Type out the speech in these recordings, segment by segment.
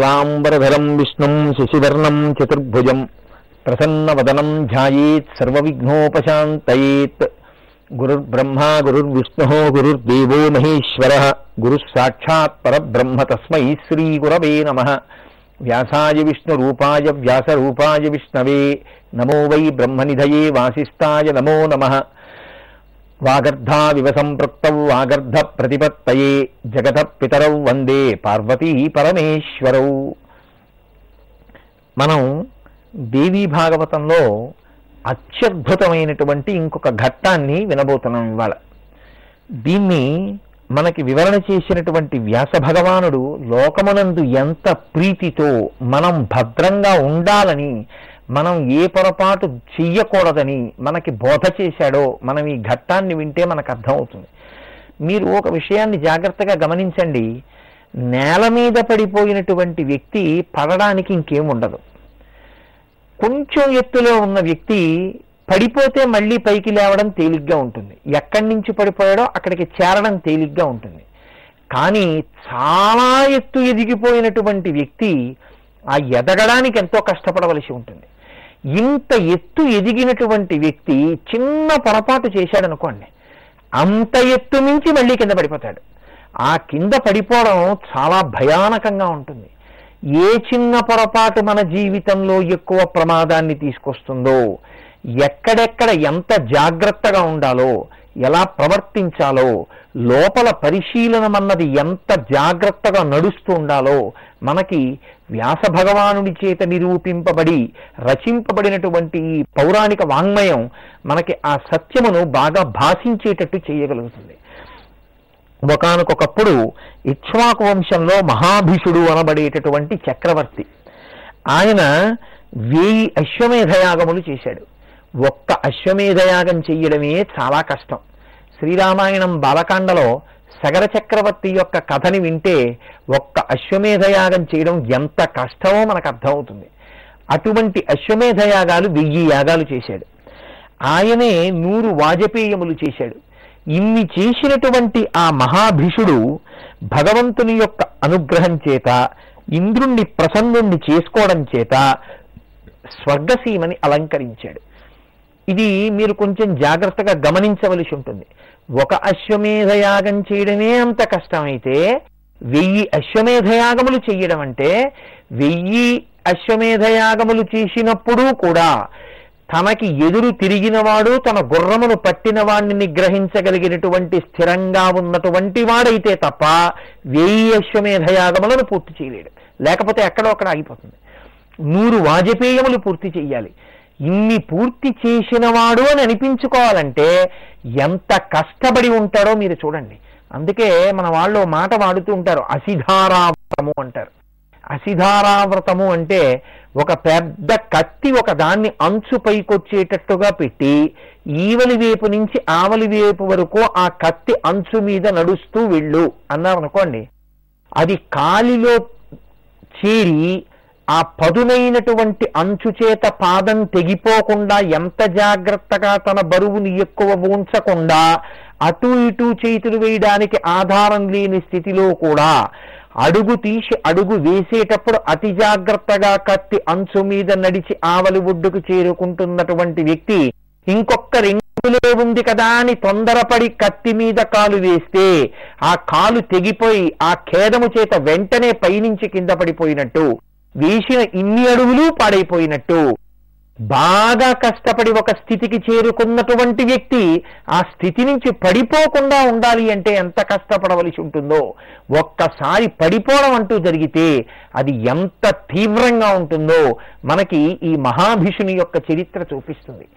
శుక్లాంబరధరం విష్ణుం శశివర్ణం చతుర్భుజం ప్రసన్నవదనం ధ్యాయేత్ సర్వవిఘ్నోపశాంతయేత్. గురుర్బ్రహ్మా గురుర్విష్ణు గురుర్దేవో మహేశ్వర గురుः సాక్షాత్ పరబ్రహ్మ తస్మై శ్రీగురవే నమ. వ్యాసాయ విష్ణురూపాయ వ్యాసరూపాయ విష్ణవే. నమో వై బ్రహ్మనిధయే వాసిస్తాయ నమో నమః. వాగర్ధావివ సంపృక్తౌ వాగర్ధ ప్రతిపత్తయే జగత పితరౌ వందే పార్వతీ పరమేశ్వరౌ. మనం దేవీ భాగవతంలో అత్యద్భుతమైనటువంటి ఇంకొక ఘట్టాన్ని వినబోతున్నాం ఇవాళ. దీన్ని మనకి వివరణ చేసినటువంటి వ్యాస భగవానుడు లోకమునందు ఎంత ప్రీతితో మనం భద్రంగా ఉండాలని మనం ఏ పొరపాటు చెయ్యకూడదని మనకి బోధ చేశాడో మనం ఈ ఘట్టాన్ని వింటే మనకు అర్థమవుతుంది. మీరు ఒక విషయాన్ని జాగ్రత్తగా గమనించండి. నేల మీద పడిపోయినటువంటి వ్యక్తి పడడానికి ఇంకేం ఉండదు. కొంచెం ఎత్తులో ఉన్న వ్యక్తి పడిపోతే మళ్ళీ పైకి లేవడం తేలిగ్గా ఉంటుంది. ఎక్కడి నుంచి పడిపోయాడో అక్కడికి చేరడం తేలిగ్గా ఉంటుంది. కానీ చాలా ఎత్తు ఎదిగిపోయినటువంటి వ్యక్తి ఆ ఎదగడానికి ఎంతో కష్టపడవలసి ఉంటుంది. ఇంత ఎత్తు ఎదిగినటువంటి వ్యక్తి చిన్న పొరపాటు చేశాడనుకోండి అంత ఎత్తు మించి మళ్ళీ కింద పడిపోతాడు. ఆ కింద పడిపోవడం చాలా భయానకంగా ఉంటుంది. ఏ చిన్న పొరపాటు మన జీవితంలో ఎక్కువ ప్రమాదాన్ని తీసుకొస్తుందో ఎక్కడెక్కడ ఎంత జాగ్రత్తగా ఉండాలో ఎలా ప్రవర్తించాలో లోపల పరిశీలనమన్నది ఎంత జాగ్రత్తగా నడుస్తూ ఉండాలో మనకి వ్యాస భగవానుడి చేత నిరూపింపబడి రచింపబడినటువంటి ఈ పౌరాణిక వాంగ్మయం మనకి ఆ సత్యమును బాగా భాషించేటట్టు చేయగలుగుతుంది. ఒకనకొకప్పుడు ఇక్ష్వాకు వంశంలో మహాభిషుడు అనబడేటటువంటి చక్రవర్తి. ఆయన వేయి అశ్వమేధయాగములు చేశాడు. ఒక్క అశ్వమేధయాగం చెయ్యడమే చాలా కష్టం. శ్రీరామాయణం బాలకాండలో సగర చక్రవర్తి యొక్క కథని వింటే ఒక్క అశ్వమేధయాగం చేయడం ఎంత కష్టమో మనకు అర్థమవుతుంది. అటువంటి అశ్వమేధయాగాలు వెయ్యి యాగాలు చేశాడు. ఆయనే నూరు వాజపేయములు చేశాడు. ఇన్ని చేసినటువంటి ఆ మహాభిషుడు భగవంతుని యొక్క అనుగ్రహం చేత ఇంద్రుణ్ణి ప్రసన్నుణ్ణి చేసుకోవడం చేత స్వర్గసీమని అలంకరించాడు. ఇది మీరు కొంచెం జాగ్రత్తగా గమనించవలసి ఉంటుంది. ఒక అశ్వమేధయాగం చేయడమే అంత కష్టమైతే వెయ్యి అశ్వమేధయాగములు చెయ్యడం అంటే వెయ్యి అశ్వమేధయాగములు చేసినప్పుడు కూడా తనకి ఎదురు తిరిగినవాడు తన గుర్రమును పట్టిన వాడిని నిగ్రహించగలిగినటువంటి స్థిరంగా ఉన్నటువంటి వాడైతే తప్ప వెయ్యి అశ్వమేధయాగములను పూర్తి చేయలేడు. లేకపోతే ఎక్కడో అక్కడ ఆగిపోతుంది. నూరు వాజపేయములు పూర్తి చేయాలి ఇన్ని పూర్తి చేసినవాడు అని అనిపించుకోవాలంటే ఎంత కష్టపడి ఉంటాడో మీరు చూడండి. అందుకే మన వాళ్ళు మాట వాడుతూ ఉంటారు అసిధారావ్రతము అంటారు. అసిధారావ్రతము అంటే ఒక పెద్ద కత్తి ఒక దాన్ని అంచు పైకొచ్చేటట్టుగా పెట్టి ఈవలి వైపు నుంచి ఆవలి వైపు వరకు ఆ కత్తి అంచు మీద నడుస్తూ వెళ్ళు అన్నారు అనుకోండి అది కాలిలో చేరి ఆ పదునైనటువంటి అంచు చేత పాదం తెగిపోకుండా ఎంత జాగ్రత్తగా తన బరువుని ఎక్కువ ఉంచకుండా అటు ఇటు చేతులు వేయడానికి ఆధారం లేని స్థితిలో కూడా అడుగు తీసి అడుగు వేసేటప్పుడు అతి జాగ్రత్తగా కత్తి అంచు మీద నడిచి ఆవలి ఒడ్డుకు చేరుకుంటున్నటువంటి వ్యక్తి ఇంకొక రెండులే ఉంది కదా అని తొందరపడి కత్తి మీద కాలు వేస్తే ఆ కాలు తెగిపోయి ఆ ఖేదము చేత వెంటనే పైనుంచి కింద పడిపోయినట్టు వేసిన ఇన్ని అడుగులు పాడైపోయినట్టు. బాగా కష్టపడి ఒక స్థితికి చేరుకున్నటువంటి వ్యక్తి ఆ స్థితి నుంచి పడిపోకుండా ఉండాలి అంటే ఎంత కష్టపడవలసి ఉంటుందో. ఒక్కసారి పడిపోవడం అంటూ జరిగితే అది ఎంత తీవ్రంగా ఉంటుందో మనకి ఈ మహాభిషుని యొక్క చరిత్ర చూపిస్తుంది.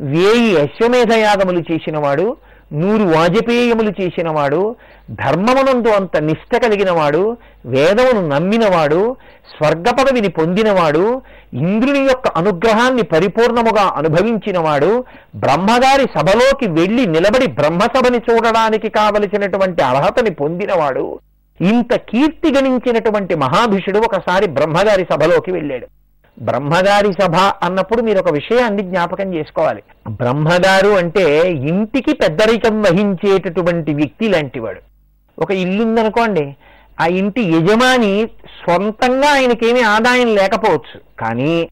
వేయి అశ్వమేధయాగములు చేసినవాడు నూరు వాజపేయములు చేసినవాడు ధర్మమునందు అంత నిష్ట కలిగినవాడు వేదమును నమ్మినవాడు స్వర్గ పదవిని పొందినవాడు ఇంద్రుని యొక్క అనుగ్రహాన్ని పరిపూర్ణముగా అనుభవించినవాడు బ్రహ్మగారి సభలోకి వెళ్ళి నిలబడి బ్రహ్మసభని చూడడానికి కావలసినటువంటి అర్హతని పొందినవాడు. ఇంత కీర్తి గణించినటువంటి మహాభిషుడు ఒకసారి బ్రహ్మగారి సభలోకి వెళ్ళాడు. బ్రహ్మగారి సభ అన్నప్పుడు మీరు ఒక విషయాన్ని జ్ఞాపకం చేసుకోవాలి. బ్రహ్మగారు అంటే ఇంటికి పెద్దరికం వహించేటటువంటి వ్యక్తి లాంటివాడు. ఒక ఇల్లు ఉందనుకోండి ఆ ఇంటి యజమాని సొంతంగా ఆయనకేమీ ఆదాయం లేకపోవచ్చు. కానీ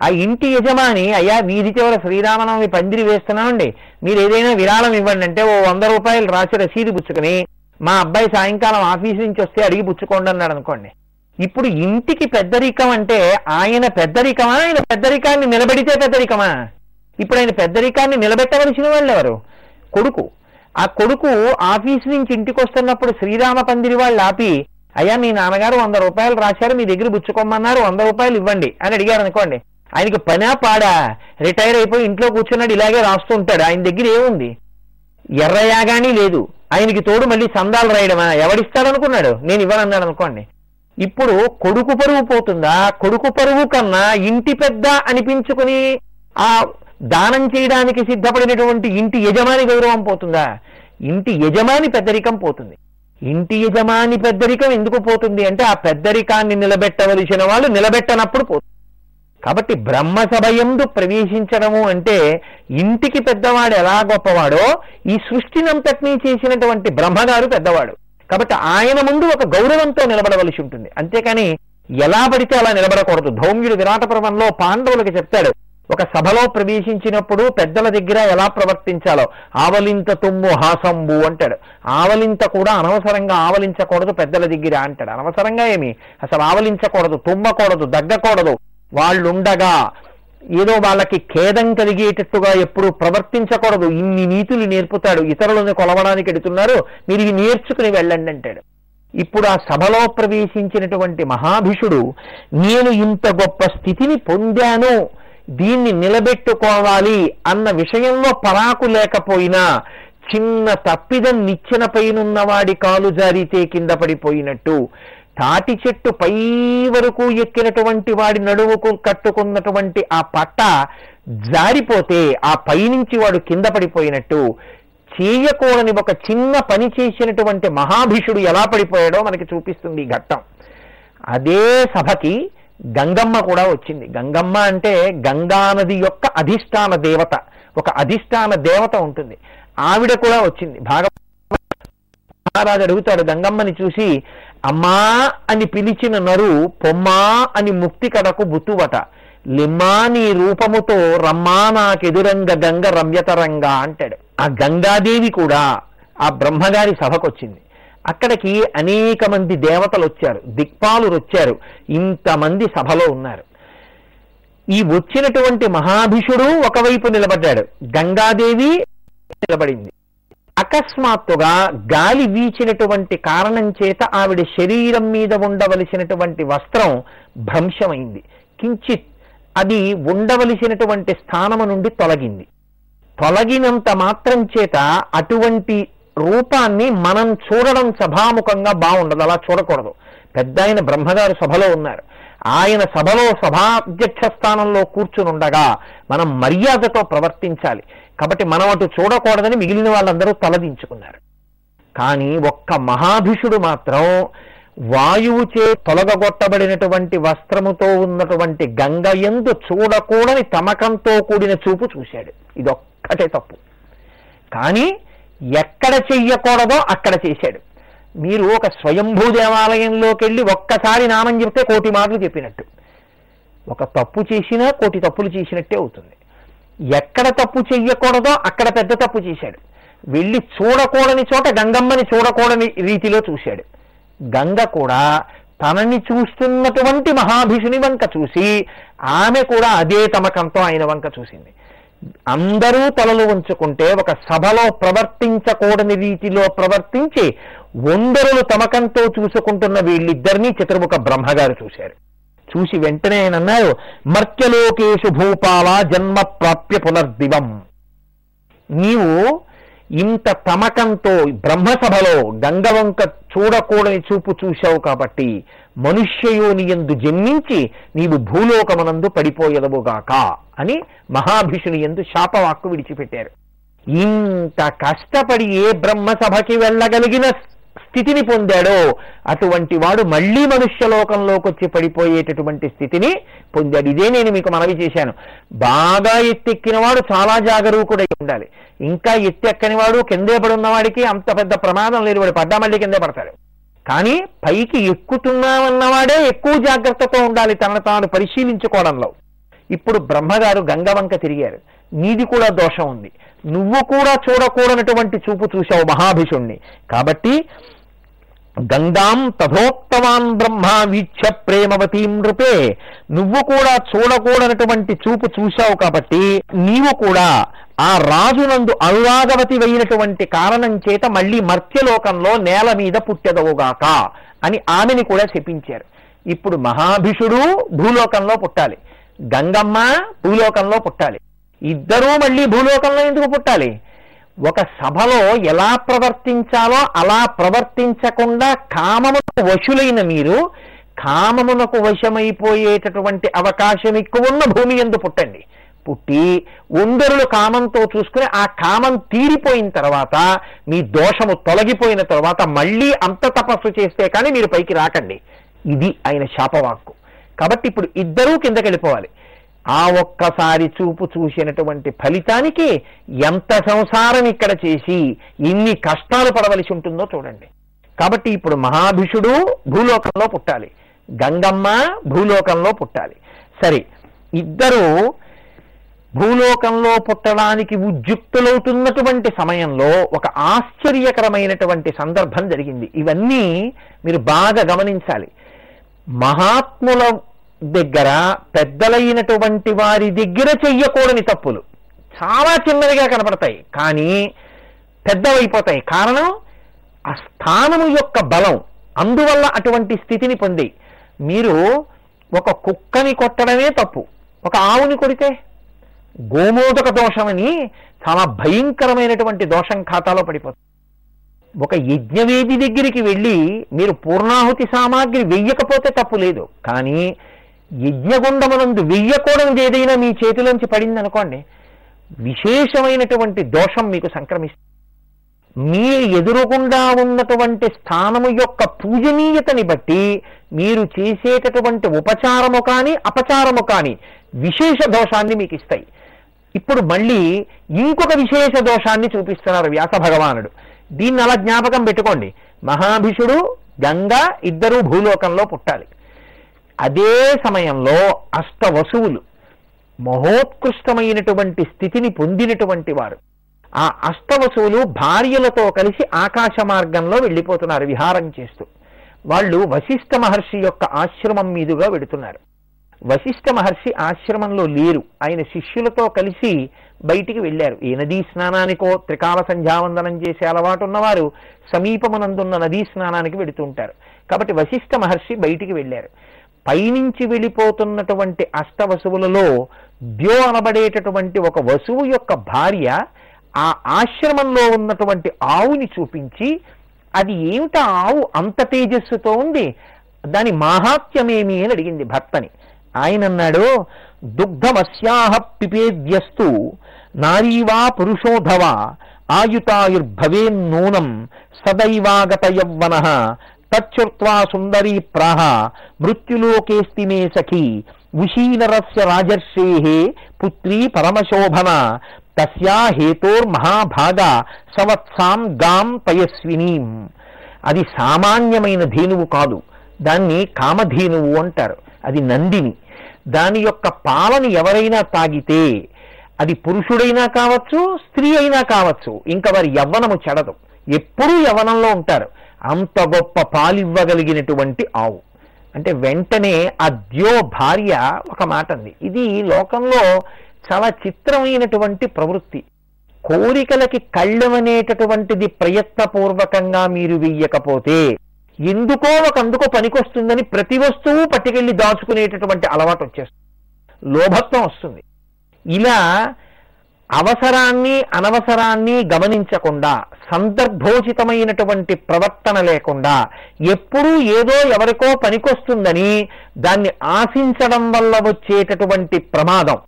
ఆ ఇంటి యజమాని అయ్యా వీధి చివర శ్రీరామనవమి పందిరి వేస్తున్నామండి. మీరు ఏదైనా విరాళం ఇవ్వండి అంటే ఓ వంద రూపాయలు రాసి రసీదు పుచ్చుకుని మా అబ్బాయి సాయంకాలం ఆఫీస్ నుంచి వస్తే అడిగి పుచ్చుకోండి అన్నాడు అనుకోండి ఇప్పుడు ఇంటికి పెద్దరికం అంటే ఆయన పెద్దరికమా? ఆయన పెద్దరికాన్ని నిలబెడితే పెద్దరికమా? ఇప్పుడు ఆయన పెద్దరికాన్ని నిలబెట్టవలసిన వాళ్ళు ఎవరు? కొడుకు. ఆ కొడుకు ఆఫీస్ నుంచి ఇంటికి వస్తున్నప్పుడు శ్రీరామ పందిరి వాళ్ళు ఆపి అయ్యా మీ నాన్నగారు వంద రూపాయలు రాశారు మీ దగ్గర బుచ్చుకోమన్నారు వంద రూపాయలు ఇవ్వండి అని అడిగారు అనుకోండి. ఆయనకి పనా పాడా? రిటైర్ అయిపోయి ఇంట్లో కూర్చున్నాడు ఇలాగే రాస్తూ ఉంటాడు. ఆయన దగ్గర ఏముంది? ఎర్రయాగాని లేదు. ఆయనకి తోడు మళ్ళీ సందాలు రాయడమా? ఎవడిస్తాడనుకున్నాడు? నేను ఇవ్వనన్నాడు అనుకోండి. ఇప్పుడు కొడుకు పరువు పోతుందా? కొడుకు పరువు కన్నా ఇంటి పెద్ద అనిపించుకుని ఆ దానం చేయడానికి సిద్ధపడినటువంటి ఇంటి యజమాని గౌరవం పోతుందా? ఇంటి యజమాని పెద్దరికం పోతుంది. ఇంటి యజమాని పెద్దరికం ఎందుకు పోతుంది అంటే ఆ పెద్దరికాన్ని నిలబెట్టవలసిన వాళ్ళు నిలబెట్టనప్పుడు పోతుంది. కాబట్టి బ్రహ్మసభయందు ప్రవేశించడము అంటే ఇంటికి పెద్దవాడు ఎలా గొప్పవాడో ఈ సృష్టినంతటినీ చేసినటువంటి బ్రహ్మగారు పెద్దవాడు. కాబట్టి ఆయన ముందు ఒక గౌరవంతో నిలబడవలసి ఉంటుంది. అంతేకాని ఎలా పడితే అలా నిలబడకూడదు. ధౌమ్యుడు విరాట పర్వంలో పాండవులకు చెప్తాడు ఒక సభలో ప్రవేశించినప్పుడు పెద్దల దగ్గర ఎలా ప్రవర్తించాలో ఆవలింత తుమ్ము హాసంబు అంటాడు. ఆవలింత కూడా అనవసరంగా ఆవలించకూడదు పెద్దల దగ్గర అంటాడు. అనవసరంగా ఏమి? అసలు ఆవలించకూడదు తుమ్మకూడదు దగ్గకూడదు. వాళ్ళుండగా ఏదో వాళ్ళకి ఖేదం కలిగేటట్టుగా ఎప్పుడు ప్రవర్తించకూడదు. ఇన్ని నీతులు నేర్పుతాడు. ఇతరులను కొలవడానికి ఎడుతున్నారు. మీరు ఇవి నేర్చుకుని వెళ్ళండి అంటాడు. ఇప్పుడు ఆ సభలో ప్రవేశించినటువంటి మహాభిషుడు నేను ఇంత గొప్ప స్థితిని పొందాను. దీన్ని నిలబెట్టుకోవాలి అన్న విషయంలో పరాకు లేకపోయినా చిన్న తప్పిదం నిచ్చెన పైనున్నవాడి కాలు జారితే కింద పడిపోయినట్టు. తాటి చెట్టు పై వరకు ఎక్కినటువంటి వాడి నడువుకు కట్టుకున్నటువంటి ఆ పట్ట జారిపోతే ఆ పైనుంచి వాడు కింద పడిపోయినట్టు చేయకూడని ఒక చిన్న పని చేసినటువంటి మహాభిషుడు ఎలా పడిపోయాడో మనకి చూపిస్తుంది ఈ ఘట్టం. అదే సభకి గంగమ్మ కూడా వచ్చింది. గంగమ్మ అంటే గంగా నది యొక్క అధిష్టాన దేవత. ఒక అధిష్టాన దేవత ఉంటుంది. ఆవిడ కూడా వచ్చింది. భాగ మహారాజు అడుగుతాడు గంగమ్మని చూసి అమ్మా అని పిలిచిన నరు పొమ్మా అని ముక్తి కడకు బుతువట లిమ్మా నీ రూపముతో రమ్మా నాకెదురంగ గంగ రమ్యతరంగా అంటాడు. ఆ గంగాదేవి కూడా ఆ బ్రహ్మగారి సభకొచ్చింది. అక్కడికి అనేక మంది దేవతలు వచ్చారు దిక్పాలురు వచ్చారు ఇంతమంది సభలో ఉన్నారు. ఈ వచ్చినటువంటి మహాభిషుడు ఒకవైపు నిలబడ్డాడు. గంగాదేవి నిలబడింది. అకస్మాత్తుగా గాలి వీచినటువంటి కారణం చేత ఆవిడ శరీరం మీద ఉండవలసినటువంటి వస్త్రం భ్రంశమైంది. కించిత్ అది ఉండవలసినటువంటి స్థానము నుండి తొలగింది. తొలగినంత మాత్రం చేత అటువంటి రూపాన్ని మనం చూడడం సభాముఖంగా బాగుండదు. అలా చూడకూడదు. పెద్ద ఆయన బ్రహ్మగారు సభలో ఉన్నారు. ఆయన సభలో సభాధ్యక్ష స్థానంలో కూర్చునుండగా మనం మర్యాదతో ప్రవర్తించాలి. కాబట్టి మనం అటు చూడకూడదని మిగిలిన వాళ్ళందరూ తలదించుకున్నారు. కానీ ఒక్క మహాభిషుడు మాత్రం వాయువు చే తొలగగొట్టబడినటువంటి వస్త్రముతో ఉన్నటువంటి గంగ ఎందు చూడకూడని తమకంతో కూడిన చూపు చూశాడు. ఇదొక్కటే తప్పు. కానీ ఎక్కడ చెయ్యకూడదో అక్కడ చేశాడు. మీరు ఒక స్వయంభూ దేవాలయంలోకి వెళ్ళి ఒక్కసారి నామం చెప్తే కోటి మాటలు చెప్పినట్టు. ఒక తప్పు చేసినా కోటి తప్పులు చేసినట్టే అవుతుంది. ఎక్కడ తప్పు చెయ్యకూడదో అక్కడ పెద్ద తప్పు చేశాడు. వెళ్ళి చూడకూడని చోట గంగమ్మని చూడకూడని రీతిలో చూశాడు. గంగ కూడా తనని చూస్తున్నటువంటి మహాభిషుని వంక చూసి ఆమె కూడా అదే తమకంతో ఆయన వంక చూసింది. అందరూ తలలు ఉంచుకుంటే ఒక సభలో ప్రవర్తించకూడని రీతిలో ప్రవర్తించి వందరులు తమకంతో చూసుకుంటున్న వీళ్ళిద్దరినీ చతుర్ముఖ బ్రహ్మగారు చూశారు. చూసి వెంటనే ఆయన అన్నారు మర్త్యలోకేషు భూపాల జన్మ ప్రాప్య పునర్దివం. నీవు ఇంత తమకంతో బ్రహ్మసభలో గంగవంక చూడకూడని చూపు చూశావు కాబట్టి మనుష్యయోనియందు జన్మించి నీవు భూలోకమునందు పడిపోయదవుగాక అని మహాభిషుని ఎందు శాపవాక్కు విడిచిపెట్టారు. ఇంత కష్టపడి ఏ బ్రహ్మసభకి వెళ్ళగలిగిన స్థితిని పొందాడో అటువంటి వాడు మళ్ళీ మనుష్యలోకంలోకి వచ్చి పడిపోయేటటువంటి స్థితిని పొందాడు. ఇదే నేను మీకు మనవి చేశాను. బాగా ఎత్తెక్కిన వాడు చాలా జాగరూకుడై ఉండాలి. ఇంకా ఎత్తెక్కని వాడు కిందే పడి ఉన్నవాడికి అంత పెద్ద ప్రమాదం లేదు వాడు పడ్డా మళ్ళీ కిందే పడతాడు. కానీ పైకి ఎక్కుతున్నామన్నవాడే ఎక్కువ జాగ్రత్తతో ఉండాలి తనను తాను పరిశీలించుకోవడంలో. ఇప్పుడు బ్రహ్మగారు గంగవంక తిరిగారు. నీది కూడా దోషం ఉంది. నువ్వు కూడా చూడకూడనటువంటి చూపు చూశావు మహాభిషుణ్ణి. కాబట్టి గంగాం తథోక్తవాన్ బ్రహ్మ వీక్ష ప్రేమవతీం నృపే. నువ్వు కూడా చూడకూడనటువంటి చూపు చూశావు కాబట్టి నీవు కూడా ఆ రాజునందు అనురాగవతి అయినటువంటి కారణం చేత మళ్ళీ మర్త్యలోకంలో నేల మీద పుట్టెదవుగాక అని ఆమెని కూడా శపించారు ఇప్పుడు మహాభిషుడు భూలోకంలో పుట్టాలి. గంగమ్మ భూలోకంలో పుట్టాలి. ఇద్దరూ మళ్ళీ భూలోకంలో ఎందుకు పుట్టాలి? ఒక సభలో ఎలా ప్రవర్తించాలో అలా ప్రవర్తించకుండా కామమునకు వశులైన మీరు కామమునకు వశమైపోయేటటువంటి అవకాశం ఎక్కువ ఉన్న భూమి ఎందు పుట్టండి. పుట్టి ఉందరులు కామంతో చూసుకుని ఆ కామం తీరిపోయిన తర్వాత మీ దోషము తొలగిపోయిన తర్వాత మళ్ళీ అంత తపస్సు చేస్తే కానీ మీరు పైకి రాకండి. ఇది ఆయన శాపవాక్కు. కాబట్టి ఇప్పుడు ఇద్దరూ కిందకెళ్ళిపోవాలి. ఆ ఒక్కసారి చూపు చూసినటువంటి ఫలితానికి ఎంత సంసారం ఇక్కడ చేసి ఇన్ని కష్టాలు పడవలసి ఉంటుందో చూడండి. కాబట్టి ఇప్పుడు మహాభిషుడు భూలోకంలో పుట్టాలి. గంగమ్మ భూలోకంలో పుట్టాలి. సరే ఇద్దరు భూలోకంలో పుట్టడానికి ఉద్యుక్తులవుతున్నటువంటి సమయంలో ఒక ఆశ్చర్యకరమైనటువంటి సందర్భం జరిగింది. ఇవన్నీ మీరు బాగా గమనించాలి. మహాత్ముల దగ్గర పెద్దలైనటువంటి వారి దగ్గర చెయ్యకూడని తప్పులు. చాలా చిన్నవిగా కనపడతాయి. కానీ పెద్దవైపోతాయి. కారణం ఆ స్థానము యొక్క బలం. అందువల్ల అటువంటి స్థితిని పొంది. మీరు ఒక కుక్కని కొట్టడమే తప్పు. ఒక ఆవుని కొడితే గోమోదక దోషమని చాలా భయంకరమైనటువంటి దోషం ఖాతాలో పడిపోతుంది. ఒక యజ్ఞవేది దగ్గరికి వెళ్ళి మీరు పూర్ణాహుతి సామాగ్రి వెయ్యకపోతే తప్పు లేదు. కానీ యజ్ఞగుండమునందు వెయ్యకూడదు ఏదైనా మీ చేతిలోంచి పడింది అనుకోండి విశేషమైనటువంటి దోషం మీకు సంక్రమిస్తుంది. మీ ఎదురుగుండా ఉన్నటువంటి స్థానము యొక్క పూజనీయతని బట్టి మీరు చేసేటటువంటి ఉపచారము కానీ అపచారము కానీ విశేష దోషాన్ని మీకు ఇస్తాయి. ఇప్పుడు మళ్ళీ ఇంకొక విశేష దోషాన్ని చూపిస్తున్నారు వ్యాస భగవానుడు. దీన్ని అలా జ్ఞాపకం పెట్టుకోండి. మహాభిషుడు గంగ ఇద్దరూ భూలోకంలో పుట్టాలి. అదే సమయంలో అష్టవసువులు మహోత్కృష్టమైనటువంటి స్థితిని పొందినటువంటి వారు. ఆ అష్టవసువులు భార్యలతో కలిసి ఆకాశ మార్గంలో వెళ్ళిపోతున్నారు విహారం చేస్తూ. వాళ్ళు వశిష్ఠ మహర్షి యొక్క ఆశ్రమం మీదుగా వెడుతున్నారు. వశిష్ఠ మహర్షి ఆశ్రమంలో లేరు. ఆయన శిష్యులతో కలిసి బయటికి వెళ్ళారు. ఏ నదీ స్నానానికో త్రికాల సంధ్యావందనం చేసే అలవాటు ఉన్నవారు సమీపమునందున్న నదీ స్నానానికి వెడుతుంటారు కాబట్టి వశిష్ఠ మహర్షి బయటికి వెళ్ళారు. పైనుంచి వెళ్ళిపోతున్నటువంటి అష్టవసువులలో ద్యో అనబడేటటువంటి ఒక వసువు యొక్క భార్య ఆ ఆశ్రమంలో ఉన్నటువంటి ఆవుని చూపించి అది ఏమిటా ఆవు అంత తేజస్సుతో ఉంది? దాని మాహాత్మ్యమేమి అని అడిగింది భర్తని. ఆయన అన్నాడు దుగ్ధమస్యాహ పిపేద్యస్తు నారీవా పురుషోధవా ఆయుతాయుర్భవేన్నూనం సదైవాగత యవ్వన తచ్చుర్త్వా సుందరీ ప్రాహ మృత్యులోకేస్తి మే సఖీ ఉషీనరస్య రాజర్షే పుత్రీ పరమశోభన తస్యా హేతోర్మహాభాగ సవత్సాం గాం పయస్వినీం అది సామాన్యమైన ధేనువు కాదు. దాన్ని కామధేనువు అంటారు. అది నందిని. దాని యొక్క పాలని ఎవరైనా తాగితే అది పురుషుడైనా కావచ్చు స్త్రీ అయినా కావచ్చు ఇంకా వారి యవ్వనము చెడదు. ఎప్పుడూ యవ్వనంలో ఉంటారు. అంత గొప్ప పాలివ్వగలిగినటువంటి ఆవు. అంటే వెంటనే ఆ ద్యో భార్య ఒక మాట అంది. ఇది లోకంలో చాలా చిత్రమైనటువంటి ప్రవృత్తి. కోరికలకి కళ్ళమనేటటువంటిది ప్రయత్నపూర్వకంగా మీరు వెయ్యకపోతే ఎందుకో ఒకందుకో పనికొస్తుందని ప్రతి వస్తువు పట్టుకెళ్ళి దాచుకునేటటువంటి అలవాటు వచ్చేస్తుంది. లోభత్వం వస్తుంది. ఇలా అవసరాన్ని అనవసరాన్ని గమనించకుండా సందర్భోచితమైనటువంటి ప్రవర్తన లేకుండా ఎప్పుడూ ఏదో ఎవరికో పనికొస్తుందని దాన్ని ఆశించడం వల్ల వచ్చేటటువంటి ప్రమాదం.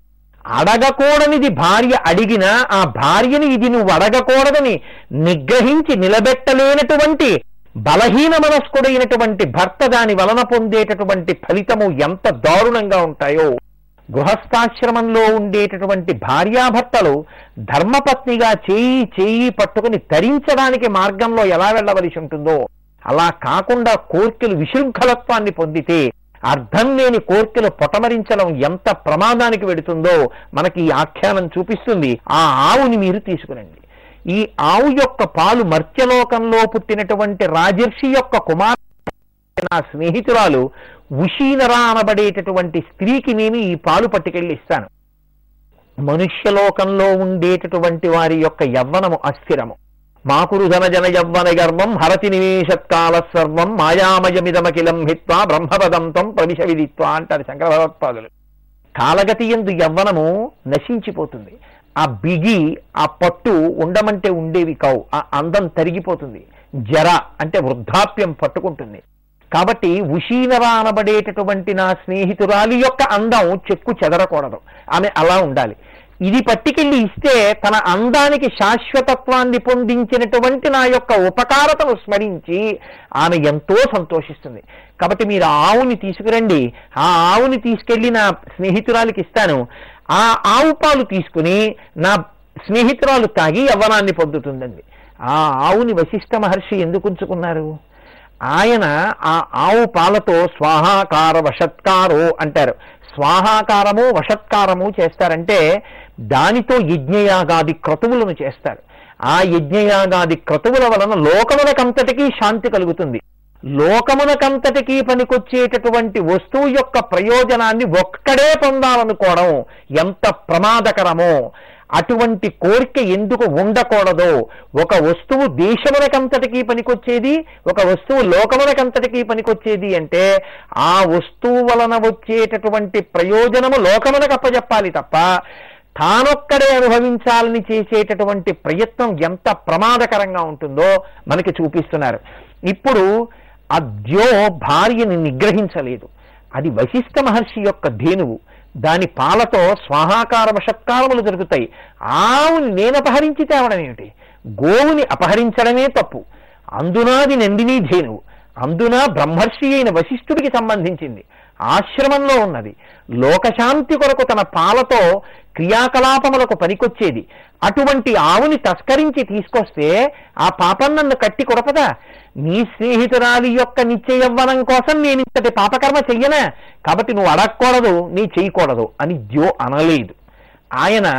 అడగకూడనిది భార్య అడిగినా ఆ భార్యని ఇది నువ్వు అడగకూడదని నిగ్రహించి నిలబెట్టలేనటువంటి బలహీన మనస్కుడైనటువంటి భర్త దాని వలన పొందేటటువంటి ఫలితము ఎంత దారుణంగా ఉంటాయో. గృహస్థాశ్రమంలో ఉండేటటువంటి భార్యాభర్తలు ధర్మపత్నిగా చేయి చేయి పట్టుకుని తరించడానికి మార్గంలో ఎలా వెళ్ళవలసి ఉంటుందో అలా కాకుండా కోర్కెలు విశృంఖలత్వాన్ని పొందితే అర్థం లేని కోర్కెలు పొటమరించడం ఎంత ప్రమాదానికి వెడుతుందో మనకి ఈ ఆఖ్యానం చూపిస్తుంది. ఆ ఆవుని మీరు తీసుకురండి. ఈ ఆవు యొక్క పాలు మర్త్యలోకంలో పుట్టినటువంటి రాజర్షి యొక్క కుమార్ నా స్నేహితురాలు ఉషీనరా అనబడేటటువంటి స్త్రీకి నేను ఈ పాలు పట్టుకెళ్ళి ఇస్తాను. మనుష్యలోకంలో ఉండేటటువంటి వారి యొక్క యవ్వనము అస్థిరము. మాకురుధన జన యవ్వన గర్వం హరతి నివేశత్కాల సర్వం మాయామయమిదమకిలం హిత్వా బ్రహ్మపదంతం ప్రవిశ విదిత్వా అంటారు శంకర భగవత్పాదులు కాలగతి ఎందు యవ్వనము నశించిపోతుంది. ఆ బిగి ఆ పట్టు ఉండమంటే ఉండేవి కావు. ఆ అందం తరిగిపోతుంది. జర అంటే వృద్ధాప్యం పట్టుకుంటుంది. కాబట్టి ఉషీనర అనబడేటటువంటి నా స్నేహితురాలి యొక్క అందం చెక్కు చెదరకూడదు. ఆమె అలా ఉండాలి. ఇది పట్టుకెళ్ళి ఇస్తే తన అందానికి శాశ్వతత్వాన్ని పొందించినటువంటి నా యొక్క ఉపకారతను స్మరించి ఆమె ఎంతో సంతోషిస్తుంది. కాబట్టి మీరు ఆవుని తీసుకురండి. ఆ ఆవుని తీసుకెళ్ళి నా స్నేహితురాలికి ఇస్తాను. ఆ ఆవు పాలు తీసుకుని నా స్నేహితురాలు తాగి యవ్వనాన్ని పొందుతుందండి. ఆ ఆవుని వశిష్ఠ మహర్షి ఎందుకు ఉంచుకున్నారు? ఆయన ఆ ఆవు పాలతో స్వాహాకార వషత్కారో అంటారు. స్వాహాకారము వషత్కారము చేస్తారంటే దానితో యజ్ఞయాగాది క్రతువులను చేస్తారు. ఆ యజ్ఞయాగాది క్రతువుల వలన లోకములకంతటికీ శాంతి కలుగుతుంది. లోకమునకంతటికీ పనికొచ్చేటటువంటి వస్తువు యొక్క ప్రయోజనాన్ని ఒక్కడే పొందాలనుకోవడం ఎంత ప్రమాదకరమో. అటువంటి కోరిక ఎందుకు ఉండకూడదో ఒక వస్తువు దేశమునకంతటికీ పనికొచ్చేది ఒక వస్తువు లోకమునకంతటికీ పనికొచ్చేది అంటే ఆ వస్తువు వలన వచ్చేటటువంటి ప్రయోజనము లోకమునకు అప్పచెప్పాలి తప్ప తానొక్కడే అనుభవించాలని చేసేటటువంటి ప్రయత్నం ఎంత ప్రమాదకరంగా ఉంటుందో మనకి చూపిస్తున్నారు. ఇప్పుడు అద్యో భార్యని నిగ్రహించలేదు. అది వశిష్ఠ మహర్షి యొక్క ధేనువు. దాని పాలతో స్వాహాకార వశత్కారములు జరుగుతాయి. ఆవుని నేను అపహరించి తేవడం ఏమిటి? గోవుని అపహరించడమే తప్పు. అందునాది నందిని ధేనువు. అందున బ్రహ్మర్షి అయిన వశిష్ఠుడికి సంబంధించింది. ఆశ్రమంలో ఉన్నది. లోకశాంతి కొరకు తన పాలతో క్రియాకలాపములకు పనికొచ్చేది. అటువంటి ఆవుని తస్కరించి తీసుకొస్తే ఆ పాపం నన్ను కట్టి కొడపదా? నీ స్నేహితురాలి యొక్క నిశ్చయవ్వనం కోసం నేను ఇంతటి పాపకర్మ చెయ్యనా? కాబట్టి నువ్వు అడగకూడదు నీ చేయకూడదు అని ద్యో అనలేదు. ఆయన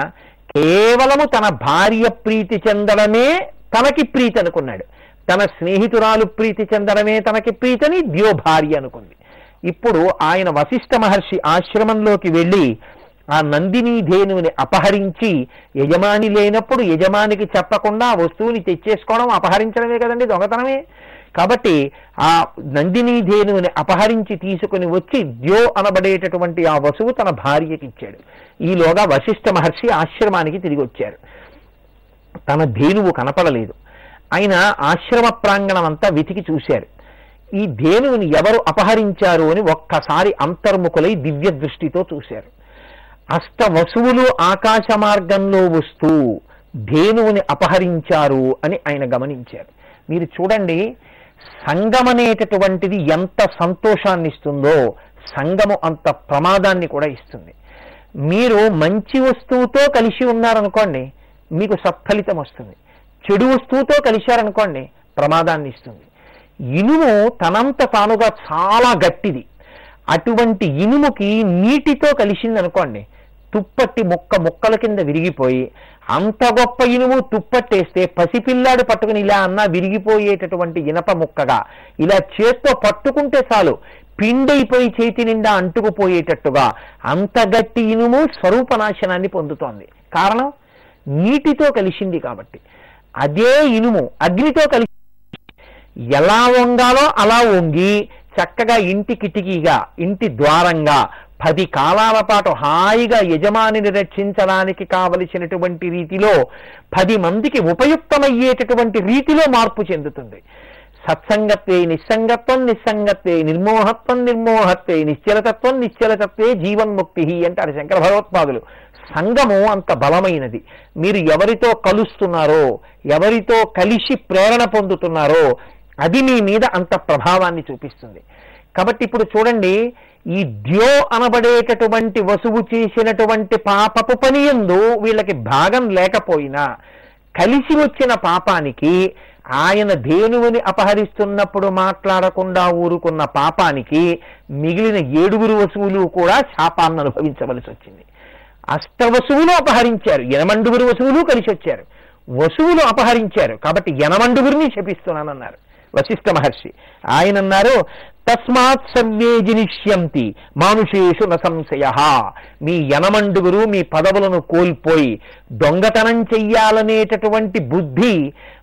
కేవలము తన భార్య ప్రీతి చెందడమే తనకి ప్రీతి అనుకున్నాడు. తన స్నేహితురాలు ప్రీతి చెందడమే తనకి ప్రీతని ద్యో భార్య అనుకుంది. ఇప్పుడు ఆయన వశిష్ఠ మహర్షి ఆశ్రమంలోకి వెళ్ళి ఆ నందిని ధేనువుని అపహరించి యజమాని లేనప్పుడు యజమానికి చెప్పకుండా ఆ వస్తువుని తెచ్చేసుకోవడం అపహరించడమే కదండి దొంగతనమే. కాబట్టి ఆ నందిని ధేనువుని అపహరించి తీసుకుని వచ్చి ద్యో అనబడేటటువంటి ఆ వసువు తన భార్యకి ఇచ్చాడు. ఈలోగా వశిష్ఠ మహర్షి ఆశ్రమానికి తిరిగి వచ్చారు. తన ధేనువు కనపడలేదు. ఆయన ఆశ్రమ ప్రాంగణం అంతా వెతికి చూశారు. ఈ దేవుని ఎవరు అపహరించారు అని ఒక్కసారి అంతర్ముఖులై దివ్య దృష్టితో చూశారు. అష్ట వసువులు ఆకాశ మార్గంలో వస్తూ ధేనువుని అపహరించారు అని ఆయన గమనించారు. మీరు చూడండి సంగం అనేటటువంటిది ఎంత సంతోషాన్ని ఇస్తుందో సంగము అంత ప్రమాదాన్ని కూడా ఇస్తుంది. మీరు మంచి వస్తువుతో కలిసి ఉన్నారనుకోండి మీకు సత్ఫలితం వస్తుంది. చెడు వస్తువుతో కలిశారనుకోండి ప్రమాదాన్ని ఇస్తుంది ఇనుము తనంత తానుగా చాలా గట్టిది. అటువంటి ఇనుముకి నీటితో కలిసింది అనుకోండి తుప్పట్టి ముక్క ముక్కల కింద విరిగిపోయి అంత గొప్ప ఇనుము తుప్పట్టేస్తే పసిపిల్లాడు పట్టుకుని ఇలా అన్నా విరిగిపోయేటటువంటి ఇనప ముక్కగా ఇలా చేత్తో పట్టుకుంటే చాలు పిండైపోయి చేతి నిండా అంటుకుపోయేటట్టుగా అంత గట్టి ఇనుము స్వరూపనాశనాన్ని పొందుతోంది. కారణం నీటితో కలిసింది కాబట్టి. అదే ఇనుము అగ్నితో కలిసి ఎలా వంగాలో అలా వంగి చక్కగా ఇంటి కిటికీగా ఇంటి ద్వారంగా పది కాలాల పాటు హాయిగా యజమానిని రక్షించడానికి కావలసినటువంటి రీతిలో పది మందికి ఉపయుక్తమయ్యేటటువంటి రీతిలో మార్పు చెందుతుంది. సత్సంగత్వే నిస్సంగత్వం నిస్సంగత్వే నిర్మోహత్వం నిర్మోహత్వే నిశ్చలతత్వం నిశ్చలతత్వే జీవన్ముక్తి అంటారు శంకర భగవత్పాదులు. సంగము అంత బలమైనది. మీరు ఎవరితో కలుస్తున్నారో ఎవరితో కలిసి ప్రేరణ పొందుతున్నారో అది మీ మీద అంత ప్రభావాన్ని చూపిస్తుంది. కాబట్టి ఇప్పుడు చూడండి ఈ ద్యో అనబడేటటువంటి వసువు చేసినటువంటి పాపపు పని ఎందు వీళ్ళకి భాగం లేకపోయినా కలిసి వచ్చిన పాపానికి ఆయన ధేనువుని అపహరిస్తున్నప్పుడు మాట్లాడకుండా ఊరుకున్న పాపానికి మిగిలిన ఏడుగురు వసువులు కూడా శాపాన్ని అనుభవించవలసి వచ్చింది. అష్టవసువులు అపహరించారు ఎనమండుగురు వసువులు కలిసి వచ్చారు వసువులు అపహరించారు కాబట్టి ఎనమండుగురిని శపిస్తున్నానన్నారు. వశిష్ఠ మహర్షి. ఆయన అన్నారు తస్మాత్ సర్వే జనిష్యంతి మానుషేషు న సంశయ. మీ యనమండుగురు మీ పదవులను కోల్పోయి దొంగతనం చెయ్యాలనేటటువంటి బుద్ధి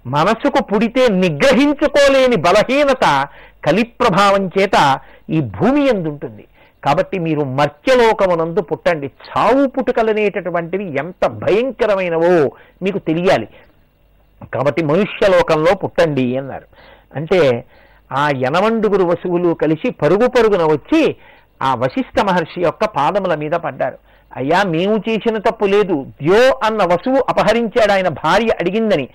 మనసుకు పుడితే నిగ్రహించుకోలేని బలహీనత కలిప్రభావం చేత ఈ భూమి ఎందుంటుంది? కాబట్టి మీరు మర్త్యలోకమునందు పుట్టండి. చావు పుట్టుకలనేటటువంటివి ఎంత భయంకరమైనవో మీకు తెలియాలి. కాబట్టి మనుష్యలోకంలో పుట్టండి అన్నారు. అంటే ఆ యనమండుగురు వసువులు కలిసి పరుగు పరుగున వచ్చి ఆ వశిష్ఠ మహర్షి యొక్క పాదముల మీద పడ్డారు. అయ్యా మేము చేసిన తప్పు లేదు. ద్యో అన్న వసువు అపహరించాడు ఆయన భార్య అడిగిందని.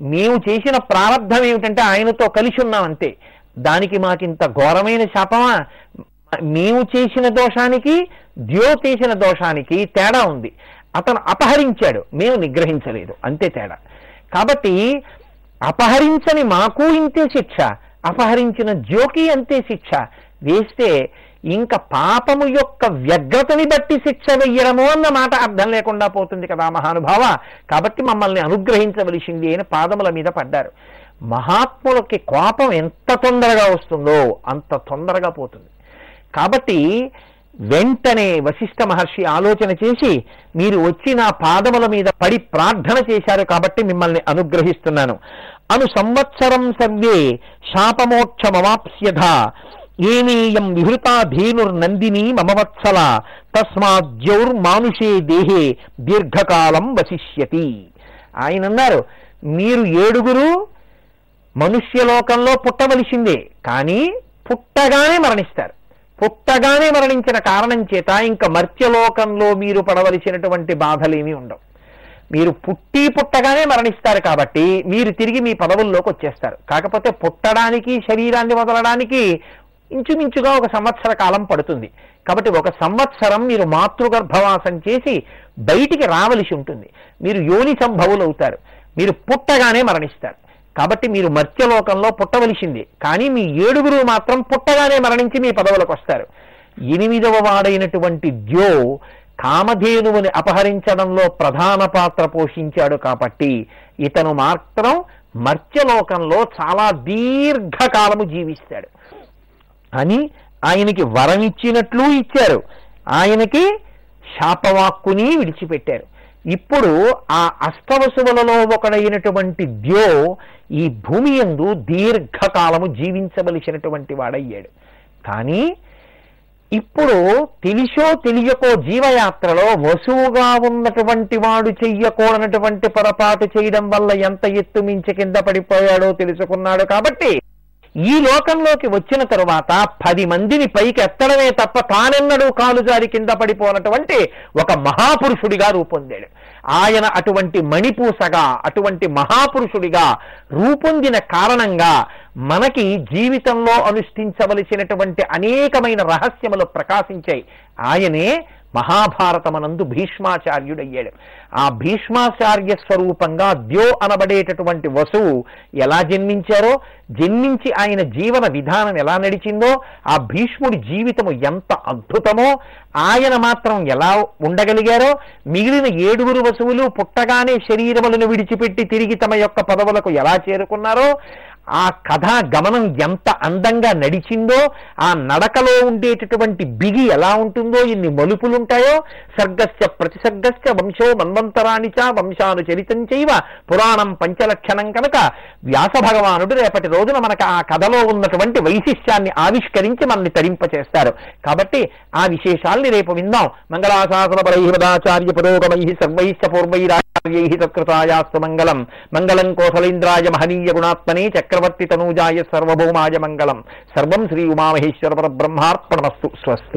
మేము చేసిన ప్రారంధం ఏమిటంటే ఆయనతో కలిసి ఉన్నాం అంతే. దానికి మాకింత ఘోరమైన శాపమా? మేము చేసిన దోషానికి ద్యో చేసిన దోషానికి తేడా ఉంది. అతను అపహరించాడు. మేము నిగ్రహించలేదు. అంతే తేడా. కాబట్టి అపహరించని మాకు ఇంతే శిక్ష అపహరించిన జోకి అంతే శిక్ష. వేస్తే ఇంకా పాపము యొక్క వ్యగ్రతని బట్టి శిక్ష వెయ్యడము అన్న మాట అర్థం లేకుండా పోతుంది కదా మహానుభావ. కాబట్టి మమ్మల్ని అనుగ్రహించవలసింది అని పాదముల మీద పడ్డారు. మహాత్ములకి కోపం ఎంత తొందరగా వస్తుందో అంత తొందరగా పోతుంది. కాబట్టి వెంటనే వశిష్ఠ మహర్షి ఆలోచన చేసి మీరు వచ్చి నా పాదముల మీద పడి ప్రార్థన చేశారు కాబట్టి మిమ్మల్ని అనుగ్రహిస్తున్నాను. అను సంవత్సరం సర్వే శాపమోక్షమవాప్స్యథ ఏనేయం విహృతా ధేనుర్నందిని మమవత్సల. తస్మాద్యౌర్మానుషే దేహే దీర్ఘకాలం వశిష్యతి. ఆయన అన్నారు మీరు ఏడుగురు మనుష్యలోకంలో పుట్టవలసిందే కానీ పుట్టగానే మరణిస్తారు. పుట్టగానే మరణించిన కారణం చేత ఇంకా మర్త్యలోకంలో మీరు పడవలసినటువంటి బాధలేమీ ఉండవు. మీరు పుట్టి పుట్టగానే మరణిస్తారు కాబట్టి మీరు తిరిగి మీ పదవుల్లోకి వచ్చేస్తారు. కాకపోతే పుట్టడానికి శరీరాన్ని వదలడానికి ఇంచుమించుగా ఒక సంవత్సర కాలం పడుతుంది. కాబట్టి ఒక సంవత్సరం మీరు మాతృగర్భవాసం చేసి బయటికి రావలసి ఉంటుంది. మీరు యోని సంభవులు అవుతారు మీరు పుట్టగానే మరణిస్తారు. కాబట్టి మీరు మర్త్యలోకంలో పుట్టవలసింది. కానీ మీ ఏడుగురు మాత్రం పుట్టగానే మరణించి మీ పదవులకు వస్తారు. ఎనిమిదవ వాడైనటువంటి ద్యో కామధేనువుని అపహరించడంలో ప్రధాన పాత్ర పోషించాడు కాబట్టి ఇతను మాత్రం మర్త్యలోకంలో చాలా దీర్ఘకాలము జీవిస్తాడు. అని ఆయనకి వరం ఇచ్చినట్లు ఇచ్చారు. ఆయనకి శాపవాక్కుని విడిచిపెట్టారు. ఇప్పుడు ఆ అష్టవసువులలో ఒకడైనటువంటి ద్యో ఈ భూమి యందు దీర్ఘకాలము జీవించవలసినటువంటి వాడయ్యాడు. కానీ ఇప్పుడు తెలిసో తెలియకో జీవయాత్రలో వసువుగా ఉన్నటువంటి వాడు చెయ్యకూడనటువంటి పొరపాటు చేయడం వల్ల ఎంత ఎత్తు మించి కింద పడిపోయాడో తెలుసుకున్నాడు కాబట్టి ఈ లోకంలోకి వచ్చిన తరువాత పది మందిని పైకి ఎత్తడమే తప్ప తానెన్నడూ కాలు జారి కింద పడిపోనటువంటి ఒక మహాపురుషుడిగా రూపొందాడు. ఆయన అటువంటి మణిపూసగా అటువంటి మహాపురుషుడిగా రూపొందిన కారణంగా మనకి జీవితంలో అనుష్ఠించవలసినటువంటి అనేకమైన రహస్యములు ప్రకాశించాయి. ఆయనే మహాభారతమనందు భీష్మాచార్యుడయ్యాడు. ఆ భీష్మాచార్య స్వరూపంగా ద్యో అనబడేటటువంటి వసువు ఎలా జన్మించారో జన్మించి ఆయన జీవన విధానం ఎలా నడిచిందో ఆ భీష్ముడి జీవితము ఎంత అద్భుతమో ఆయన మాత్రం ఎలా ఉండగలిగారో మిగిలిన ఏడుగురు వసువులు పుట్టగానే శరీరములను విడిచిపెట్టి తిరిగి తమ యొక్క పదవులకు ఎలా చేరుకున్నారో ఆ కథా గమనం ఎంత అందంగా నడిచిందో ఆ నడకలో ఉండేటటువంటి బిగి ఎలా ఉంటుందో ఎన్ని మలుపులుంటాయో సర్గస్య ప్రతిసర్గస్య వంశో మన్వంతరాణి చ వంశాను చరితం చైవ పురాణం పంచలక్షణం కనుక వ్యాస భగవానుడు రేపటి రోజున మనకు ఆ కథలో ఉన్నటువంటి వైశిష్యాన్ని ఆవిష్కరించి మనల్ని తరింపచేస్తారు. కాబట్టి ఆ విశేషాల్ని రేపు విందాం. మంగళాశాసన పరైహదాచార్య పురోగమై సర్వైశ్చ పూర్వైరాచార్యై తత్కృతాయాస్తు మంగళం. మంగళం కోసలేంద్రాయ మహనీయ గుణాత్మనే చక్రవర్తి తనూజాయ సర్వభౌమాయ మంగళం. సర్వం శ్రీ ఉమామహేశ్వర పరబ్రహ్మార్పణమస్తు. స్వస్తి.